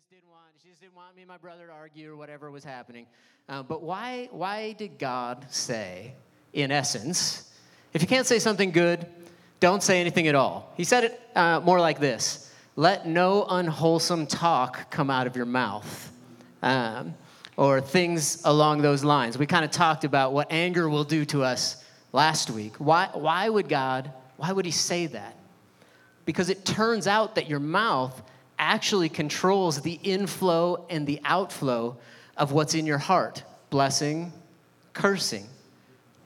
just didn't want she just didn't want me and my brother to argue or whatever was happening. Uh, but why why did God say, in essence, if you can't say something good, don't say anything at all? He said it uh, more like this: Let no unwholesome talk come out of your mouth. Um, or things along those lines. We kind of talked about what anger will do to us last week. Why, why would God, why would He say that? Because it turns out that your mouth actually controls the inflow and the outflow of what's in your heart blessing, cursing,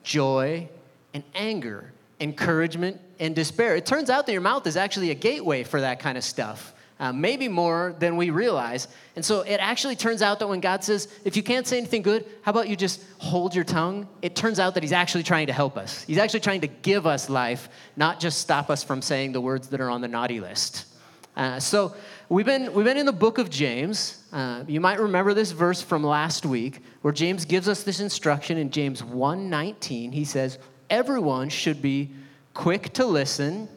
joy, and anger, encouragement, and despair. It turns out that your mouth is actually a gateway for that kind of stuff. Uh, maybe more than we realize. And so it actually turns out that when God says, if you can't say anything good, how about you just hold your tongue? It turns out that He's actually trying to help us. He's actually trying to give us life, not just stop us from saying the words that are on the naughty list. Uh, so we've been, we've been in the book of James. Uh, you might remember this verse from last week where James gives us this instruction in James 1:19. He says, "Everyone should be quick to listen,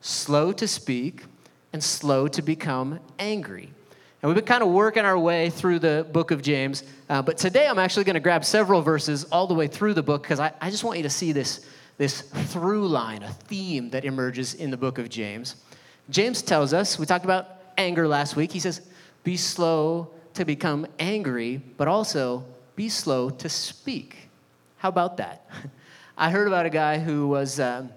slow to speak, and slow to become angry." And we've been kind of working our way through the book of James. Uh, but today I'm actually going to grab several verses all the way through the book because I, I just want you to see this, this through line, a theme that emerges in the book of James. James tells us, we talked about anger last week. He says, be slow to become angry, but also be slow to speak. How about that? I heard about a guy who was, um,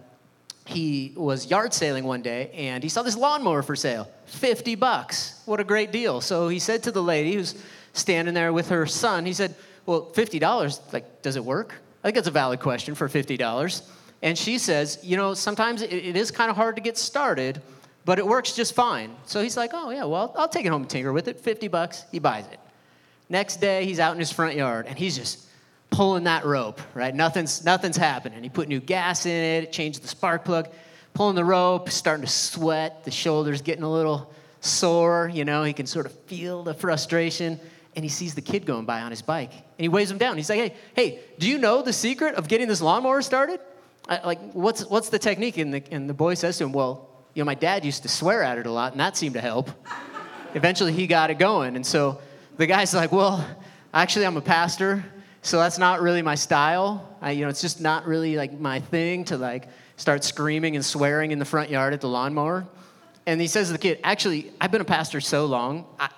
he was yard sailing one day and he saw this lawnmower for sale 50 bucks. What a great deal. So he said to the lady who's standing there with her son, he said, Well, $50, like, does it work? I think that's a valid question for $50. And she says, You know, sometimes it, it is kind of hard to get started, but it works just fine. So he's like, oh, yeah, well, I'll take it home and tinker with it. 50 bucks, he buys it. Next day, he's out in his front yard and he's just pulling that rope, right? Nothing's, nothing's happening. He put new gas in it, changed the spark plug, pulling the rope, starting to sweat, the shoulders getting a little sore, you know, he can sort of feel the frustration. And he sees the kid going by on his bike and he waves him down. He's like, hey, hey, do you know the secret of getting this lawnmower started? I, like, what's, what's the technique? And the, and the boy says to him, well, you know, my dad used to swear at it a lot, and that seemed to help. Eventually, he got it going. And so the guy's like, well, actually, I'm a pastor, so that's not really my style. I, you know, it's just not really like my thing to like start screaming and swearing in the front yard at the lawnmower. And he says to the kid, actually, I've been a pastor so long, I,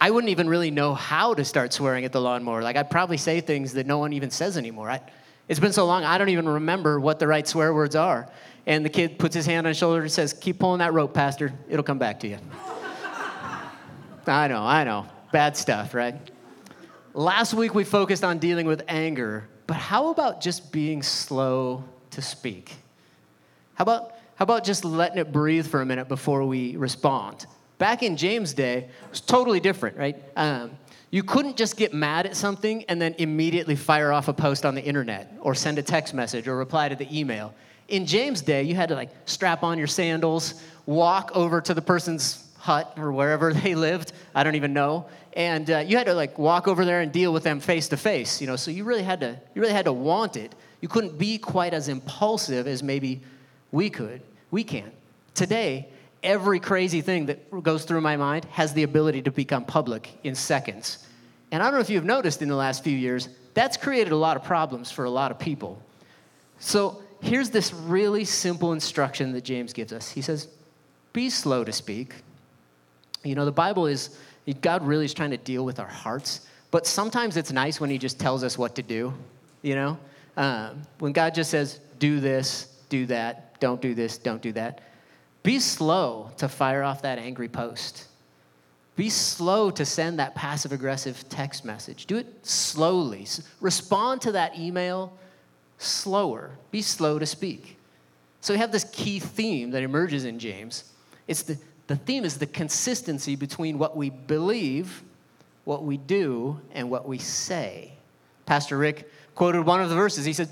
I wouldn't even really know how to start swearing at the lawnmower. Like, I'd probably say things that no one even says anymore. I, it's been so long, I don't even remember what the right swear words are. And the kid puts his hand on his shoulder and says, Keep pulling that rope, Pastor. It'll come back to you. I know, I know. Bad stuff, right? Last week we focused on dealing with anger, but how about just being slow to speak? How about, how about just letting it breathe for a minute before we respond? Back in James' day, it was totally different, right? Um, you couldn't just get mad at something and then immediately fire off a post on the internet or send a text message or reply to the email. In James' day, you had to like strap on your sandals, walk over to the person's hut or wherever they lived. I don't even know. And uh, you had to like walk over there and deal with them face to face. You know, so you really had to you really had to want it. You couldn't be quite as impulsive as maybe we could. We can. Today, every crazy thing that goes through my mind has the ability to become public in seconds. And I don't know if you've noticed in the last few years, that's created a lot of problems for a lot of people. So here's this really simple instruction that James gives us. He says, Be slow to speak. You know, the Bible is, God really is trying to deal with our hearts, but sometimes it's nice when He just tells us what to do, you know? Um, when God just says, Do this, do that, don't do this, don't do that. Be slow to fire off that angry post. Be slow to send that passive aggressive text message. Do it slowly. Respond to that email slower. Be slow to speak. So we have this key theme that emerges in James. It's the, the theme is the consistency between what we believe, what we do, and what we say. Pastor Rick quoted one of the verses. He said,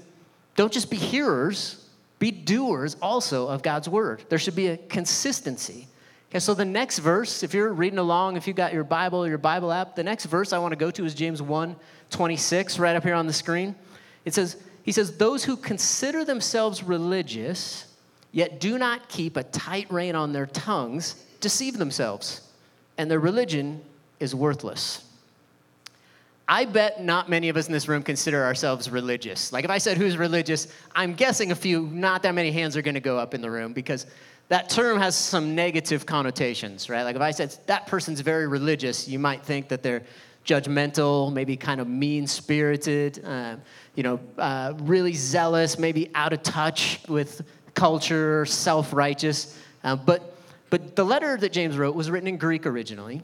Don't just be hearers, be doers also of God's word. There should be a consistency. Okay, so the next verse, if you're reading along, if you've got your Bible or your Bible app, the next verse I want to go to is James 1 26, right up here on the screen. It says, he says, Those who consider themselves religious, yet do not keep a tight rein on their tongues, deceive themselves, and their religion is worthless. I bet not many of us in this room consider ourselves religious. Like if I said who's religious, I'm guessing a few, not that many hands are going to go up in the room because that term has some negative connotations, right? Like if I said that person's very religious, you might think that they're judgmental, maybe kind of mean spirited, uh, you know, uh, really zealous, maybe out of touch with culture, self righteous. Uh, but, but the letter that James wrote was written in Greek originally.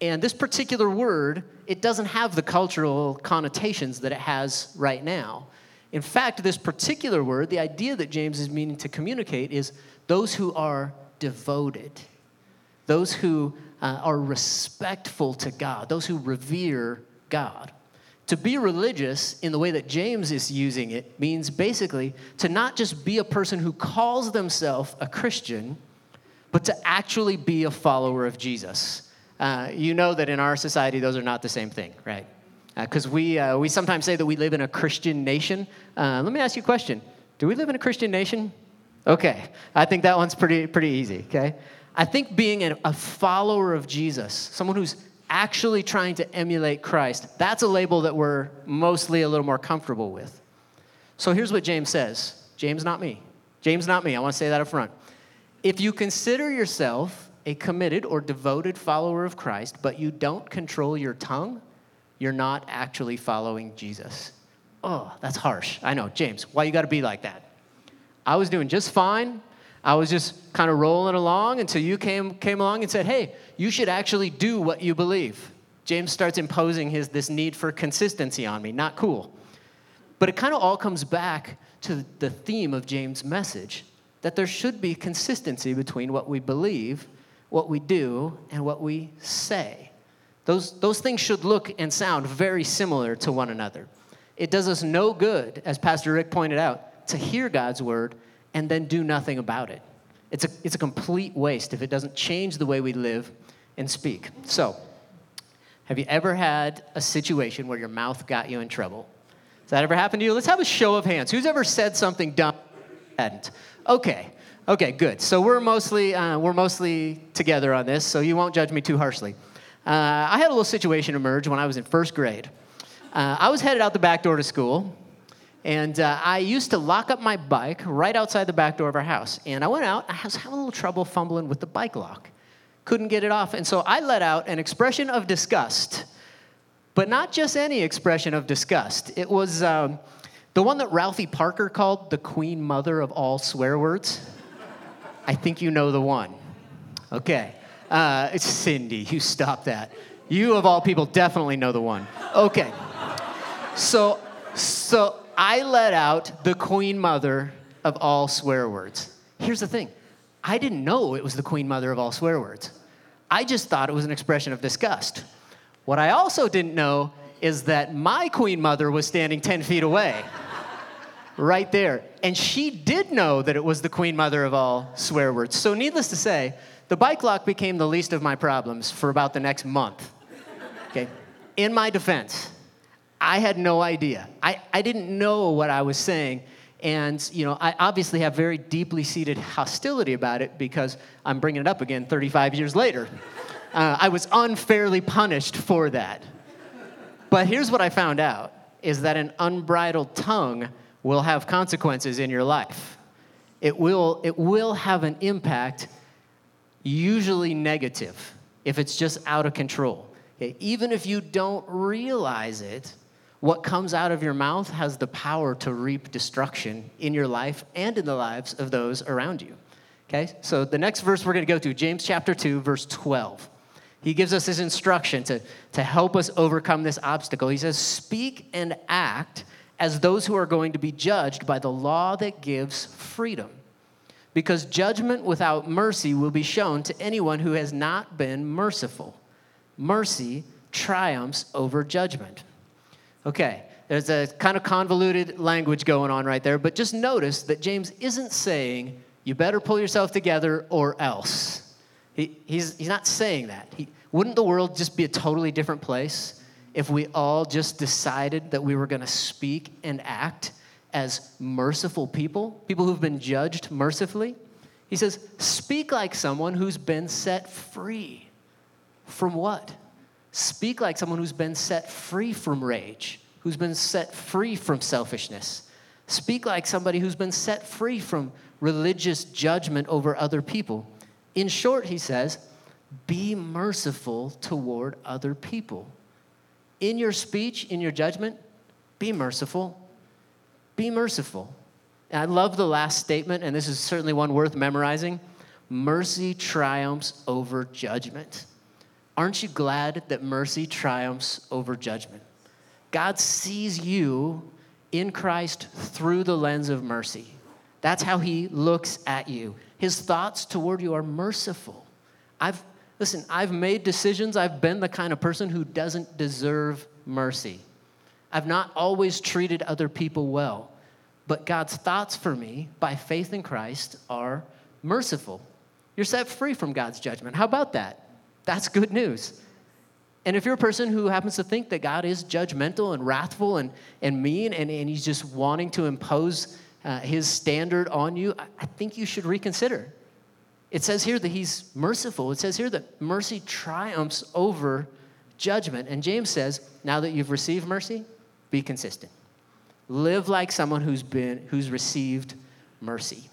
And this particular word, it doesn't have the cultural connotations that it has right now. In fact, this particular word, the idea that James is meaning to communicate is those who are devoted, those who uh, are respectful to God, those who revere God. To be religious in the way that James is using it means basically to not just be a person who calls themselves a Christian, but to actually be a follower of Jesus. Uh, you know that in our society, those are not the same thing, right? Because uh, we, uh, we sometimes say that we live in a Christian nation. Uh, let me ask you a question Do we live in a Christian nation? Okay, I think that one's pretty, pretty easy, okay? I think being a follower of Jesus, someone who's actually trying to emulate Christ, that's a label that we're mostly a little more comfortable with. So here's what James says James, not me. James, not me. I want to say that up front. If you consider yourself a committed or devoted follower of Christ, but you don't control your tongue, you're not actually following Jesus. Oh, that's harsh. I know. James, why you got to be like that? I was doing just fine. I was just kind of rolling along until you came, came along and said, hey, you should actually do what you believe. James starts imposing his, this need for consistency on me. Not cool. But it kind of all comes back to the theme of James' message that there should be consistency between what we believe what we do, and what we say. Those, those things should look and sound very similar to one another. It does us no good, as Pastor Rick pointed out, to hear God's word and then do nothing about it. It's a, it's a complete waste if it doesn't change the way we live and speak. So, have you ever had a situation where your mouth got you in trouble? Has that ever happened to you? Let's have a show of hands. Who's ever said something dumb? Hadn't. Okay, Okay, good. So we're mostly, uh, we're mostly together on this, so you won't judge me too harshly. Uh, I had a little situation emerge when I was in first grade. Uh, I was headed out the back door to school, and uh, I used to lock up my bike right outside the back door of our house. And I went out, I was having a little trouble fumbling with the bike lock. Couldn't get it off, and so I let out an expression of disgust, but not just any expression of disgust. It was um, the one that Ralphie Parker called the queen mother of all swear words. I think you know the one. Okay. Uh, it's Cindy. You stop that. You, of all people, definitely know the one. Okay. So, so I let out the queen mother of all swear words. Here's the thing I didn't know it was the queen mother of all swear words. I just thought it was an expression of disgust. What I also didn't know is that my queen mother was standing 10 feet away right there. And she did know that it was the queen mother of all swear words. So, needless to say, the bike lock became the least of my problems for about the next month. Okay? In my defense, I had no idea. I, I didn't know what I was saying. And, you know, I obviously have very deeply seated hostility about it because I'm bringing it up again 35 years later. Uh, I was unfairly punished for that. But here's what I found out is that an unbridled tongue will have consequences in your life. It will, it will have an impact, usually negative, if it's just out of control. Okay? Even if you don't realize it, what comes out of your mouth has the power to reap destruction in your life and in the lives of those around you. Okay? So the next verse we're going to go to, James chapter 2, verse 12. He gives us this instruction to, to help us overcome this obstacle. He says, Speak and act as those who are going to be judged by the law that gives freedom. Because judgment without mercy will be shown to anyone who has not been merciful. Mercy triumphs over judgment. Okay, there's a kind of convoluted language going on right there, but just notice that James isn't saying, you better pull yourself together or else. He, he's, he's not saying that. He, wouldn't the world just be a totally different place if we all just decided that we were going to speak and act as merciful people, people who've been judged mercifully. He says, speak like someone who's been set free. From what? Speak like someone who's been set free from rage, who's been set free from selfishness. Speak like somebody who's been set free from religious judgment over other people. In short, he says, be merciful toward other people. In your speech, in your judgment, be merciful. Be merciful. And I love the last statement, and this is certainly one worth memorizing mercy triumphs over judgment. Aren't you glad that mercy triumphs over judgment? God sees you in Christ through the lens of mercy. That's how he looks at you. His thoughts toward you are merciful. I've listen, I've made decisions. I've been the kind of person who doesn't deserve mercy. I've not always treated other people well. But God's thoughts for me by faith in Christ are merciful. You're set free from God's judgment. How about that? That's good news. And if you're a person who happens to think that God is judgmental and wrathful and, and mean and, and he's just wanting to impose uh, his standard on you, I, I think you should reconsider. It says here that he's merciful. It says here that mercy triumphs over judgment. And James says, now that you've received mercy, be consistent. Live like someone who's been who's received mercy.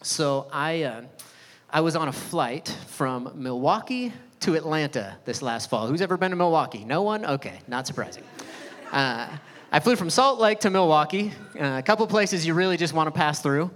So I uh, I was on a flight from Milwaukee to Atlanta this last fall. Who's ever been to Milwaukee? No one? Okay, not surprising. Uh, I flew from Salt Lake to Milwaukee, uh, a couple places you really just want to pass through.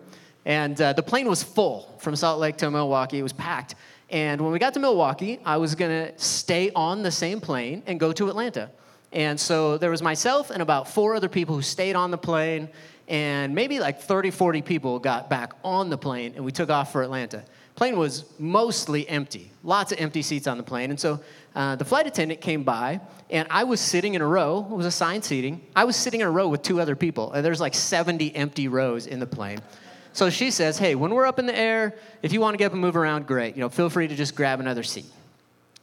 And uh, the plane was full from Salt Lake to Milwaukee, it was packed. And when we got to Milwaukee, I was going to stay on the same plane and go to Atlanta. And so there was myself and about four other people who stayed on the plane, and maybe like 30, 40 people got back on the plane, and we took off for Atlanta. Plane was mostly empty, lots of empty seats on the plane. And so uh, the flight attendant came by, and I was sitting in a row. It was assigned seating. I was sitting in a row with two other people, and there's like 70 empty rows in the plane. So she says, "Hey, when we're up in the air, if you want to get up and move around, great. You know, feel free to just grab another seat."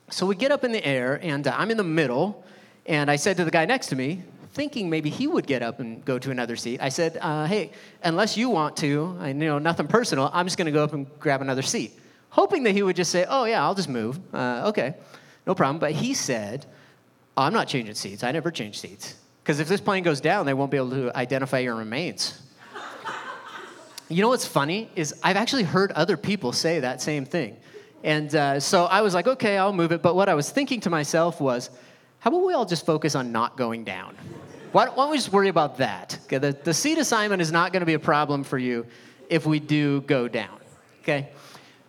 So we get up in the air, and uh, I'm in the middle, and I said to the guy next to me, thinking maybe he would get up and go to another seat, I said, uh, "Hey, unless you want to, I you know nothing personal. I'm just going to go up and grab another seat." Hoping that he would just say, "Oh yeah, I'll just move. Uh, okay, no problem." But he said, oh, "I'm not changing seats. I never change seats because if this plane goes down, they won't be able to identify your remains." you know what's funny is I've actually heard other people say that same thing. And uh, so I was like, okay, I'll move it. But what I was thinking to myself was, how about we all just focus on not going down? Why, why don't we just worry about that? Okay, the, the seat assignment is not going to be a problem for you if we do go down. Okay?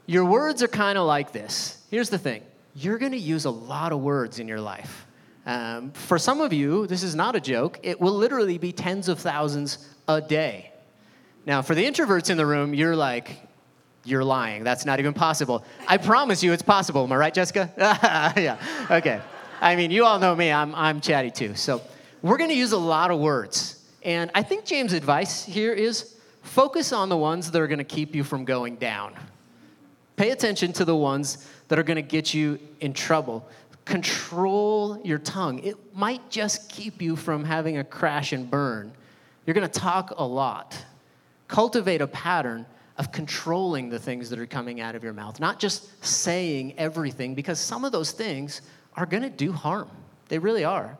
Your words are kind of like this. Here's the thing you're going to use a lot of words in your life. Um, for some of you, this is not a joke, it will literally be tens of thousands a day. Now, for the introverts in the room, you're like, you're lying. That's not even possible. I promise you it's possible. Am I right, Jessica? yeah. Okay. I mean, you all know me, I'm, I'm chatty too. So we're going to use a lot of words. And I think James' advice here is focus on the ones that are going to keep you from going down. Pay attention to the ones that are going to get you in trouble. Control your tongue. It might just keep you from having a crash and burn. You're going to talk a lot. Cultivate a pattern of controlling the things that are coming out of your mouth, not just saying everything, because some of those things are going to do harm. They really are.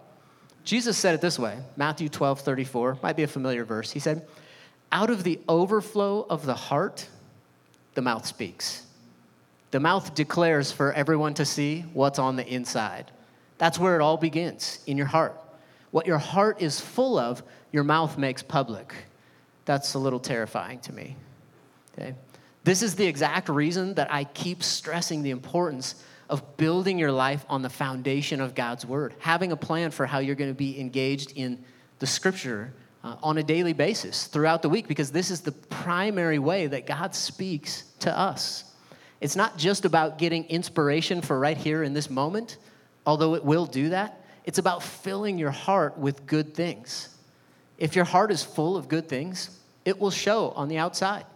Jesus said it this way Matthew 12, 34, might be a familiar verse. He said, Out of the overflow of the heart, the mouth speaks. The mouth declares for everyone to see what's on the inside. That's where it all begins, in your heart. What your heart is full of, your mouth makes public. That's a little terrifying to me. Okay? This is the exact reason that I keep stressing the importance of building your life on the foundation of God's word, having a plan for how you're going to be engaged in the scripture uh, on a daily basis throughout the week, because this is the primary way that God speaks to us. It's not just about getting inspiration for right here in this moment, although it will do that. It's about filling your heart with good things. If your heart is full of good things, it will show on the outside.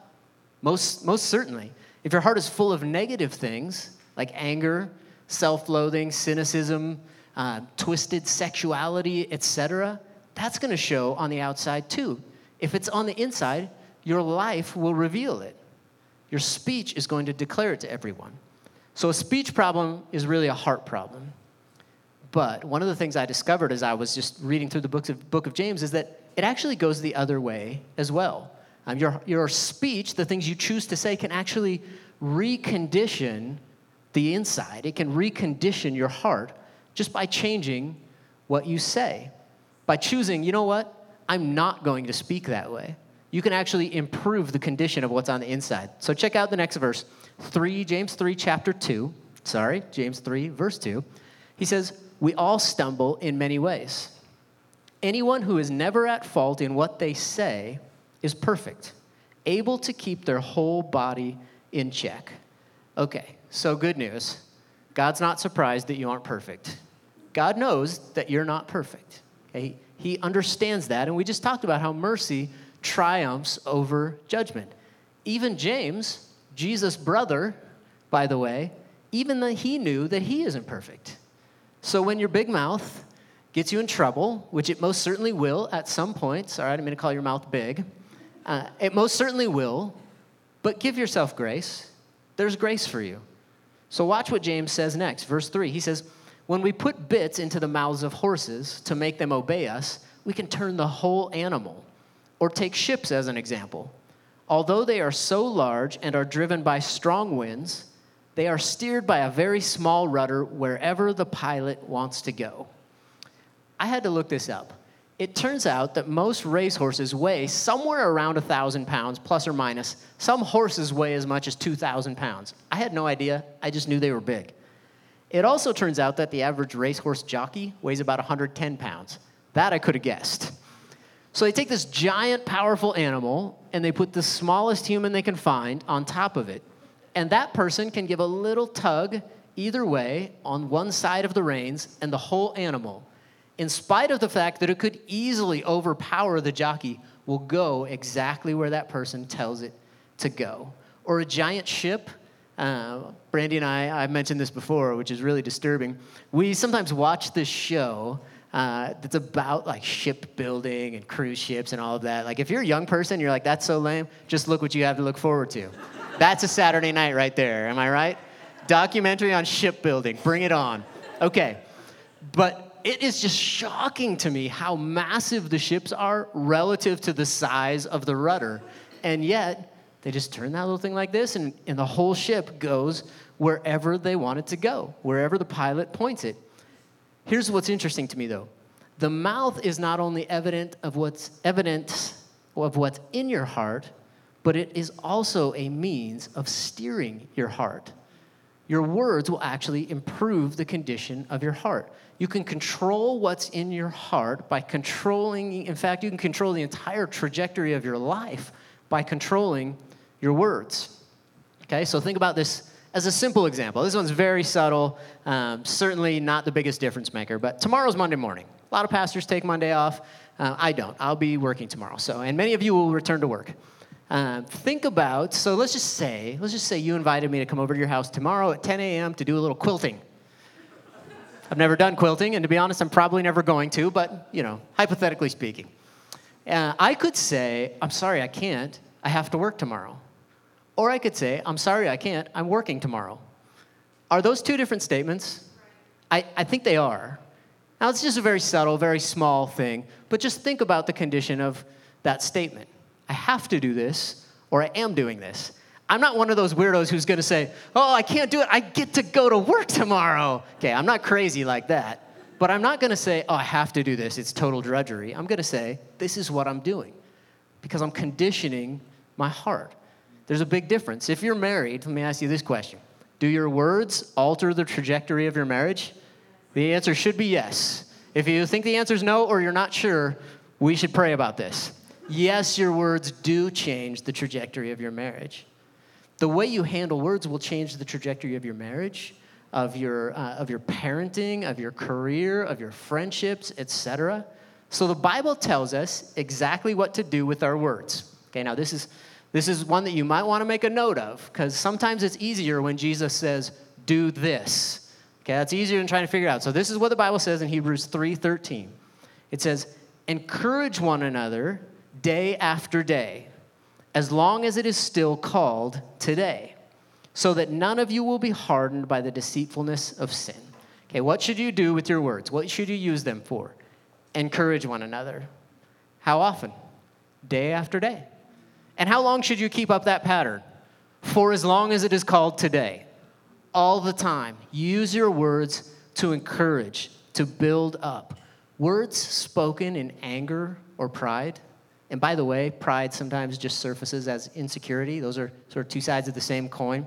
Most, most certainly. If your heart is full of negative things, like anger, self loathing, cynicism, uh, twisted sexuality, etc., that's going to show on the outside too. If it's on the inside, your life will reveal it. Your speech is going to declare it to everyone. So, a speech problem is really a heart problem. but one of the things I discovered as I was just reading through the books of, book of James is that it actually goes the other way as well. Um, your, your speech, the things you choose to say, can actually recondition the inside. It can recondition your heart just by changing what you say. By choosing, you know what? I'm not going to speak that way. You can actually improve the condition of what's on the inside. So check out the next verse 3, James 3, chapter 2. Sorry, James 3, verse 2. He says, We all stumble in many ways. Anyone who is never at fault in what they say is perfect, able to keep their whole body in check. Okay, so good news. God's not surprised that you aren't perfect. God knows that you're not perfect. Okay? He understands that. And we just talked about how mercy triumphs over judgment. Even James, Jesus' brother, by the way, even though he knew that he isn't perfect. So when your big mouth gets you in trouble, which it most certainly will at some point, sorry, I didn't mean to call your mouth big, uh, it most certainly will, but give yourself grace. There's grace for you. So watch what James says next, verse 3. He says, When we put bits into the mouths of horses to make them obey us, we can turn the whole animal. Or take ships as an example. Although they are so large and are driven by strong winds, they are steered by a very small rudder wherever the pilot wants to go. I had to look this up. It turns out that most racehorses weigh somewhere around 1,000 pounds, plus or minus. Some horses weigh as much as 2,000 pounds. I had no idea, I just knew they were big. It also turns out that the average racehorse jockey weighs about 110 pounds. That I could have guessed. So they take this giant, powerful animal and they put the smallest human they can find on top of it and that person can give a little tug either way on one side of the reins, and the whole animal, in spite of the fact that it could easily overpower the jockey, will go exactly where that person tells it to go. Or a giant ship. Uh, Brandy and I, I've mentioned this before, which is really disturbing. We sometimes watch this show uh, that's about like shipbuilding and cruise ships and all of that. Like, if you're a young person, you're like, that's so lame, just look what you have to look forward to. That's a Saturday night right there. Am I right? Documentary on shipbuilding. Bring it on. Okay. But it is just shocking to me how massive the ships are relative to the size of the rudder. And yet, they just turn that little thing like this, and, and the whole ship goes wherever they want it to go, wherever the pilot points it. Here's what's interesting to me, though the mouth is not only evident of what's evident of what's in your heart, but it is also a means of steering your heart. Your words will actually improve the condition of your heart. You can control what's in your heart by controlling, in fact, you can control the entire trajectory of your life by controlling your words. Okay, so think about this as a simple example. This one's very subtle, um, certainly not the biggest difference maker, but tomorrow's Monday morning. A lot of pastors take Monday off. Uh, I don't. I'll be working tomorrow. So, and many of you will return to work. Um, think about, so let's just say, let's just say you invited me to come over to your house tomorrow at 10 a.m. to do a little quilting. I've never done quilting, and to be honest, I'm probably never going to, but, you know, hypothetically speaking. Uh, I could say, I'm sorry, I can't. I have to work tomorrow. Or I could say, I'm sorry, I can't. I'm working tomorrow. Are those two different statements? I, I think they are. Now, it's just a very subtle, very small thing, but just think about the condition of that statement. I have to do this or I am doing this. I'm not one of those weirdos who's going to say, Oh, I can't do it. I get to go to work tomorrow. Okay, I'm not crazy like that. But I'm not going to say, Oh, I have to do this. It's total drudgery. I'm going to say, This is what I'm doing because I'm conditioning my heart. There's a big difference. If you're married, let me ask you this question Do your words alter the trajectory of your marriage? The answer should be yes. If you think the answer is no or you're not sure, we should pray about this yes, your words do change the trajectory of your marriage. The way you handle words will change the trajectory of your marriage, of your, uh, of your parenting, of your career, of your friendships, etc. So the Bible tells us exactly what to do with our words. Okay, now this is, this is one that you might want to make a note of because sometimes it's easier when Jesus says, do this. Okay, that's easier than trying to figure out. So this is what the Bible says in Hebrews 3:13. It says, encourage one another day after day, as long as it is still called today, so that none of you will be hardened by the deceitfulness of sin. Okay, what should you do with your words? What should you use them for? Encourage one another. How often? Day after day. And how long should you keep up that pattern? For as long as it is called today. All the time. Use your words to encourage, to build up. Words spoken in anger or pride. And by the way, pride sometimes just surfaces as insecurity. Those are sort of two sides of the same coin.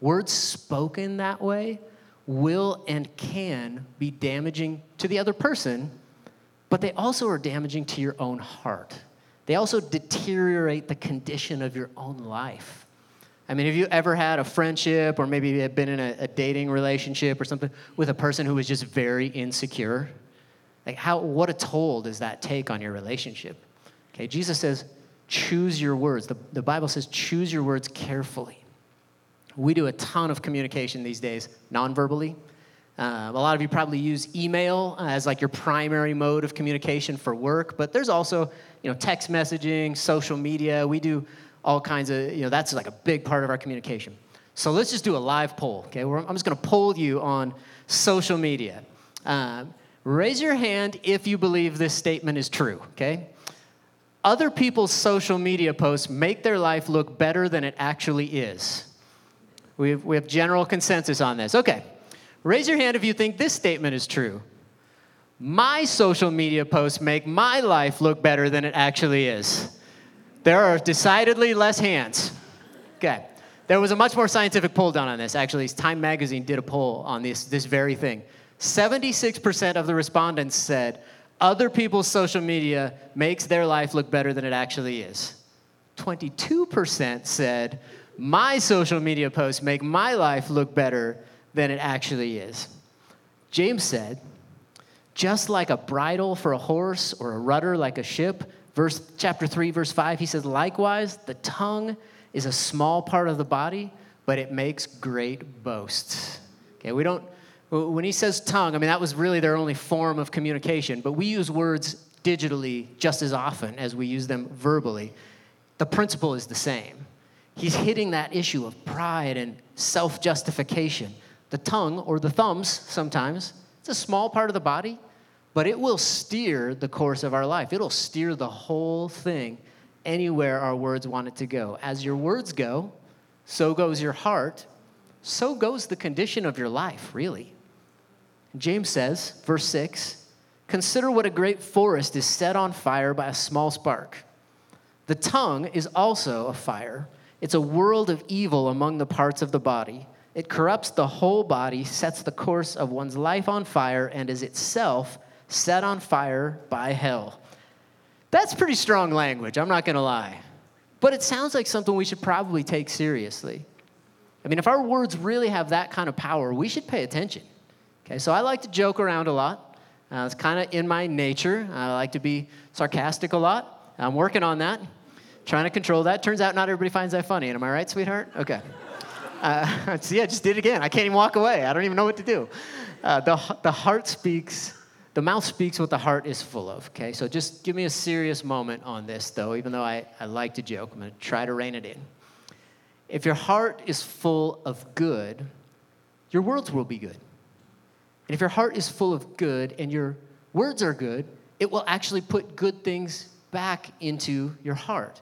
Words spoken that way will and can be damaging to the other person, but they also are damaging to your own heart. They also deteriorate the condition of your own life. I mean, have you ever had a friendship or maybe have been in a, a dating relationship or something with a person who was just very insecure? Like, how, what a toll does that take on your relationship? Okay, Jesus says, choose your words. The, the Bible says, choose your words carefully. We do a ton of communication these days, non verbally. Uh, a lot of you probably use email as like your primary mode of communication for work, but there's also, you know, text messaging, social media. We do all kinds of, you know, that's like a big part of our communication. So let's just do a live poll, okay? I'm just gonna poll you on social media. Um, raise your hand if you believe this statement is true, okay? Other people's social media posts make their life look better than it actually is. We have, we have general consensus on this. Okay, raise your hand if you think this statement is true. My social media posts make my life look better than it actually is. There are decidedly less hands. Okay. There was a much more scientific poll done on this. Actually, Time Magazine did a poll on this, this very thing. 76% of the respondents said other people's social media makes their life look better than it actually is. 22% said my social media posts make my life look better than it actually is. James said, just like a bridle for a horse or a rudder like a ship, verse chapter 3 verse 5 he says likewise the tongue is a small part of the body but it makes great boasts okay we don't when he says tongue i mean that was really their only form of communication but we use words digitally just as often as we use them verbally the principle is the same he's hitting that issue of pride and self justification. The tongue, or the thumbs sometimes, it's a small part of the body, but it will steer the course of our life. It'll steer the whole thing anywhere our words want it to go. As your words go, so goes your heart, so goes the condition of your life, really. James says, verse 6 Consider what a great forest is set on fire by a small spark. The tongue is also a fire it's a world of evil among the parts of the body. It corrupts the whole body, sets the course of one's life on fire, and is itself set on fire by hell. That's pretty strong language, I'm not gonna lie. But it sounds like something we should probably take seriously. I mean, if our words really have that kind of power, we should pay attention. Okay, so I like to joke around a lot. Uh, it's kind of in my nature. I like to be sarcastic a lot. I'm working on that trying to control that. Turns out not everybody finds that funny. Am I right, sweetheart? Okay. Uh, see, I just did it again. I can't even walk away. I don't even know what to do. Uh, the, the heart speaks, the mouth speaks what the heart is full of, okay? So just give me a serious moment on this, though, even though I, I like to joke. I'm going to try to rein it in. If your heart is full of good, your words will be good. And if your heart is full of good and your words are good, it will actually put good things back into your heart.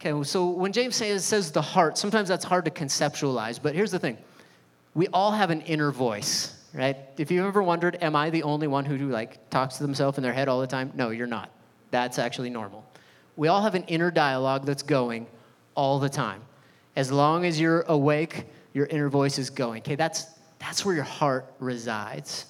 Okay, so when James says, says the heart, sometimes that's hard to conceptualize, but here's the thing we all have an inner voice, right? If you've ever wondered, am I the only one who like talks to themselves in their head all the time? No, you're not. That's actually normal. We all have an inner dialogue that's going all the time. As long as you're awake, your inner voice is going. Okay, that's that's where your heart resides.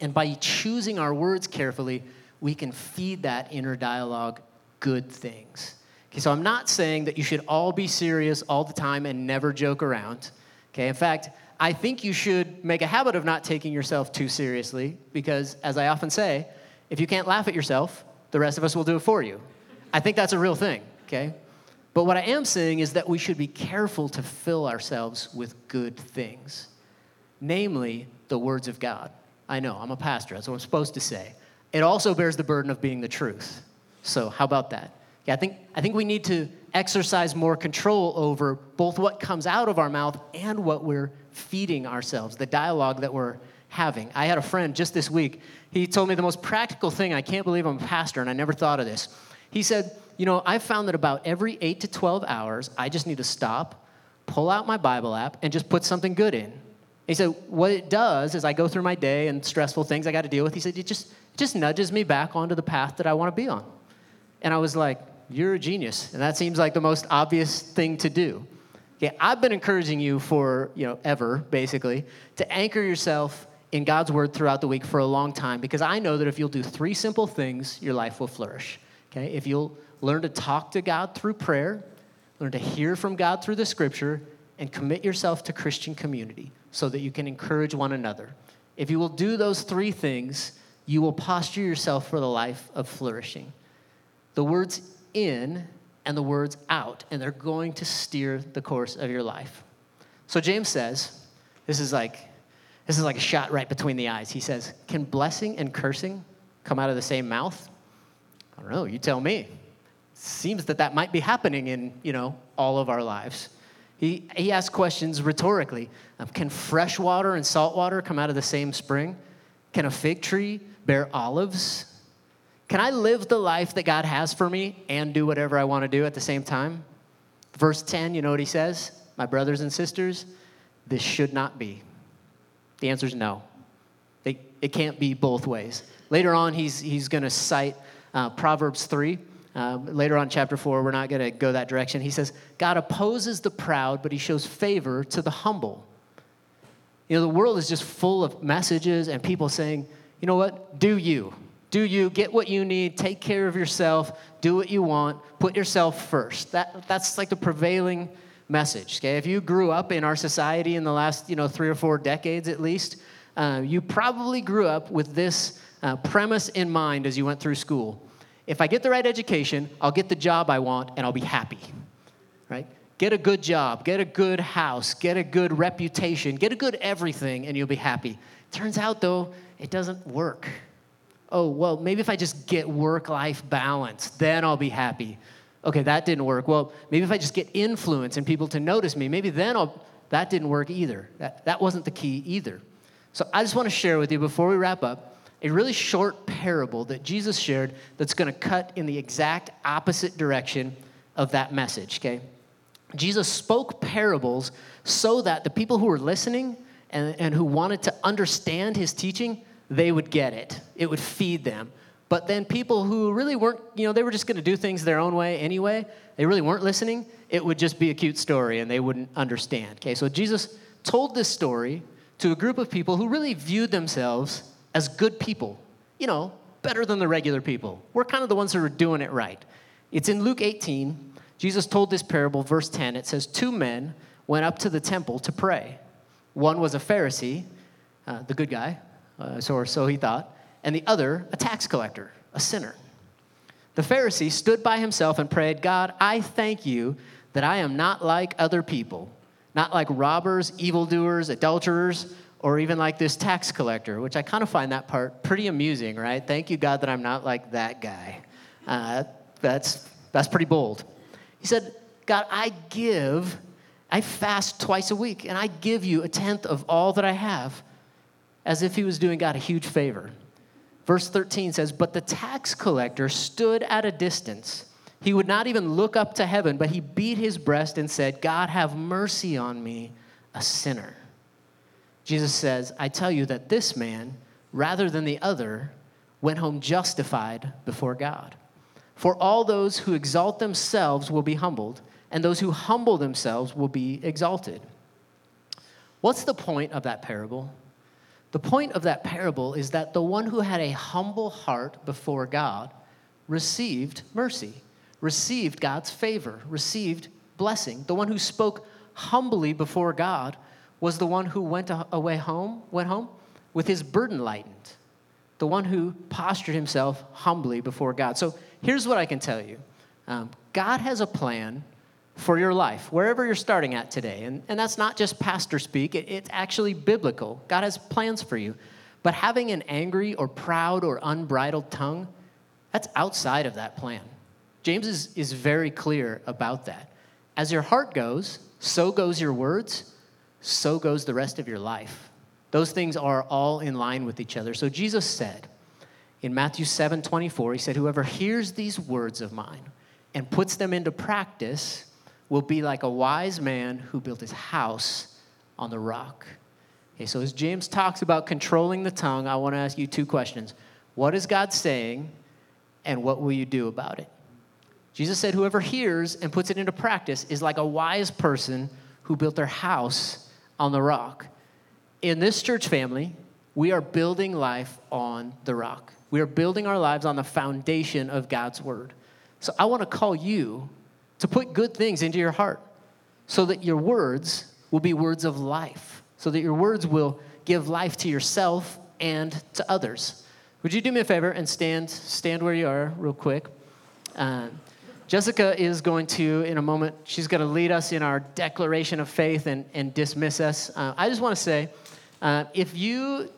And by choosing our words carefully, we can feed that inner dialogue good things. Okay, so I'm not saying that you should all be serious all the time and never joke around. Okay, in fact, I think you should make a habit of not taking yourself too seriously because, as I often say, if you can't laugh at yourself, the rest of us will do it for you. I think that's a real thing, okay? But what I am saying is that we should be careful to fill ourselves with good things, namely the words of God. I know, I'm a pastor, that's what I'm supposed to say. It also bears the burden of being the truth. So, how about that? Yeah, I think, I think we need to exercise more control over both what comes out of our mouth and what we're feeding ourselves, the dialogue that we're having. I had a friend just this week. He told me the most practical thing. I can't believe I'm a pastor and I never thought of this. He said, You know, I've found that about every eight to 12 hours, I just need to stop, pull out my Bible app, and just put something good in. He said, What it does is I go through my day and stressful things I got to deal with. He said, It just, just nudges me back onto the path that I want to be on. And I was like, You're a genius. And that seems like the most obvious thing to do. Okay, I've been encouraging you for, you know, ever, basically, to anchor yourself in God's word throughout the week for a long time because I know that if you'll do three simple things, your life will flourish. Okay? If you'll learn to talk to God through prayer, learn to hear from God through the scripture, and commit yourself to Christian community so that you can encourage one another. If you will do those three things, you will posture yourself for the life of flourishing. The words in and the words out, and they're going to steer the course of your life. So James says, this is like this is like a shot right between the eyes. He says, Can blessing and cursing come out of the same mouth? I don't know, you tell me. Seems that that might be happening in, you know, all of our lives. He, he asks questions rhetorically. Can fresh water and salt water come out of the same spring? Can a fig tree bear olives? Can I live the life that God has for me and do whatever I want to do at the same time? Verse 10, you know what he says? My brothers and sisters, this should not be. The answer is no. It, it can't be both ways. Later on, he's, he's going to cite uh, Proverbs 3. Uh, later on, chapter 4, we're not going to go that direction. He says, God opposes the proud, but he shows favor to the humble. You know, the world is just full of messages and people saying, you know what? Do you. Do you. Get what you need. Take care of yourself. Do what you want. Put yourself first. That, that's like the prevailing message. Okay, if you grew up in our society in the last you know three or four decades at least, uh, you probably grew up with this uh, premise in mind as you went through school. If I get the right education, I'll get the job I want and I'll be happy. Right? Get a good job, get a good house, get a good reputation, get a good everything, and you'll be happy. Turns out though, it doesn't work. Oh, well, maybe if I just get work life balance, then I'll be happy okay, that didn't work. Well, maybe if I just get influence and people to notice me, maybe then I'll, that didn't work either. That, that wasn't the key either. So I just want to share with you before we wrap up a really short parable that Jesus shared that's going to cut in the exact opposite direction of that message, okay? Jesus spoke parables so that the people who were listening and, and who wanted to understand his teaching, they would get it. It would feed them. But then people who really weren't, you know, they were just going to do things their own way anyway, they really weren't listening, it would just be a cute story and they wouldn't understand. Okay, so Jesus told this story to a group of people who really viewed themselves as good people, you know, better than the regular people. We're kind of the ones who are doing it right. It's in Luke 18. Jesus told this parable, verse 10. It says, Two men went up to the temple to pray. One was a Pharisee, uh, the good guy, uh, so, or so he thought and the other a tax collector, a sinner. The Pharisee stood by himself and prayed, God, I thank you that I am not like other people, not like robbers, evildoers, adulterers, or even like this tax collector, which I kind of find that part pretty amusing, right? Thank you, God, that I'm not like that guy. Uh, that's, that's pretty bold. He said, God, I give, I fast twice a week, and I give you a tenth of all that I have, as if he was doing God a huge favor. Verse 13 says, But the tax collector stood at a distance. He would not even look up to heaven, but he beat his breast and said, God, have mercy on me, a sinner. Jesus says, I tell you that this man, rather than the other, went home justified before God. For all those who exalt themselves will be humbled, and those who humble themselves will be exalted. What's the point of that parable? The point of that parable is that the one who had a humble heart before God received mercy, received God's favor, received blessing. The one who spoke humbly before God was the one who went away home, went home with his burden lightened. The one who postured himself humbly before God. So here's what I can tell you um, God has a plan for your life, wherever you're starting at today. And, and that's not just pastor speak, it, it's actually biblical. God has plans for you. But having an angry or proud or unbridled tongue, that's outside of that plan. James is, is very clear about that. As your heart goes, so goes your words, so goes the rest of your life. Those things are all in line with each other. So Jesus said in Matthew 7 24, He said, Whoever hears these words of mine and puts them into practice will be like a wise man who built his house on the rock. Okay, so as James talks about controlling the tongue, I want to ask you two questions. What is God saying, and what will you do about it? Jesus said, Whoever hears and puts it into practice is like a wise person who built their house on the rock. In this church family, we are building life on the rock. We are building our lives on the foundation of God's word. So I want to call you to put good things into your heart so that your words will be words of life, so that your words will give life to yourself and to others. Would you do me a favor and stand, stand where you are, real quick? Uh, Jessica is going to, in a moment, she's going to lead us in our declaration of faith and, and dismiss us. Uh, I just want to say uh, if you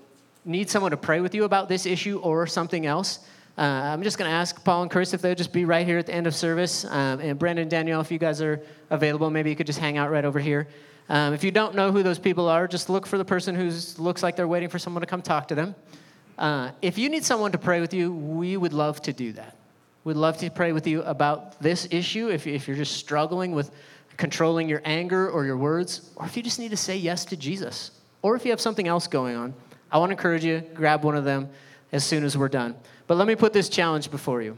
need someone to pray with you about this issue or something else, uh, I'm just going to ask Paul and Chris if they'll just be right here at the end of service. Um, and Brandon and Danielle, if you guys are available, maybe you could just hang out right over here. Um, if you don't know who those people are, just look for the person who looks like they're waiting for someone to come talk to them. Uh, if you need someone to pray with you, we would love to do that. We'd love to pray with you about this issue if, if you're just struggling with controlling your anger or your words, or if you just need to say yes to Jesus, or if you have something else going on. I want to encourage you, grab one of them as soon as we're done. But let me put this challenge before you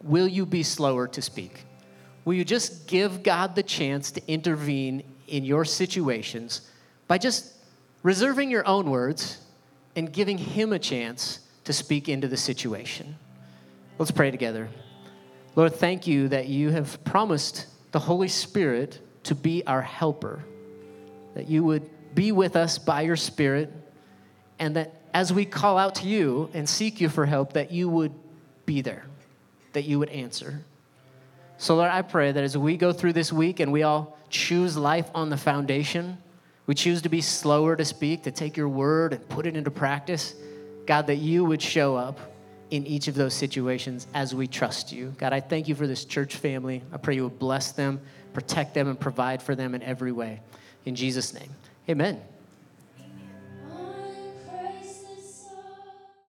Will you be slower to speak? Will you just give God the chance to intervene in your situations by just reserving your own words and giving Him a chance to speak into the situation? Let's pray together. Lord, thank you that you have promised the Holy Spirit to be our helper, that you would be with us by your Spirit, and that as we call out to you and seek you for help, that you would be there, that you would answer. So, Lord, I pray that as we go through this week and we all choose life on the foundation, we choose to be slower to speak, to take your word and put it into practice, God, that you would show up in each of those situations as we trust you. God, I thank you for this church family. I pray you would bless them, protect them, and provide for them in every way. In Jesus' name, amen.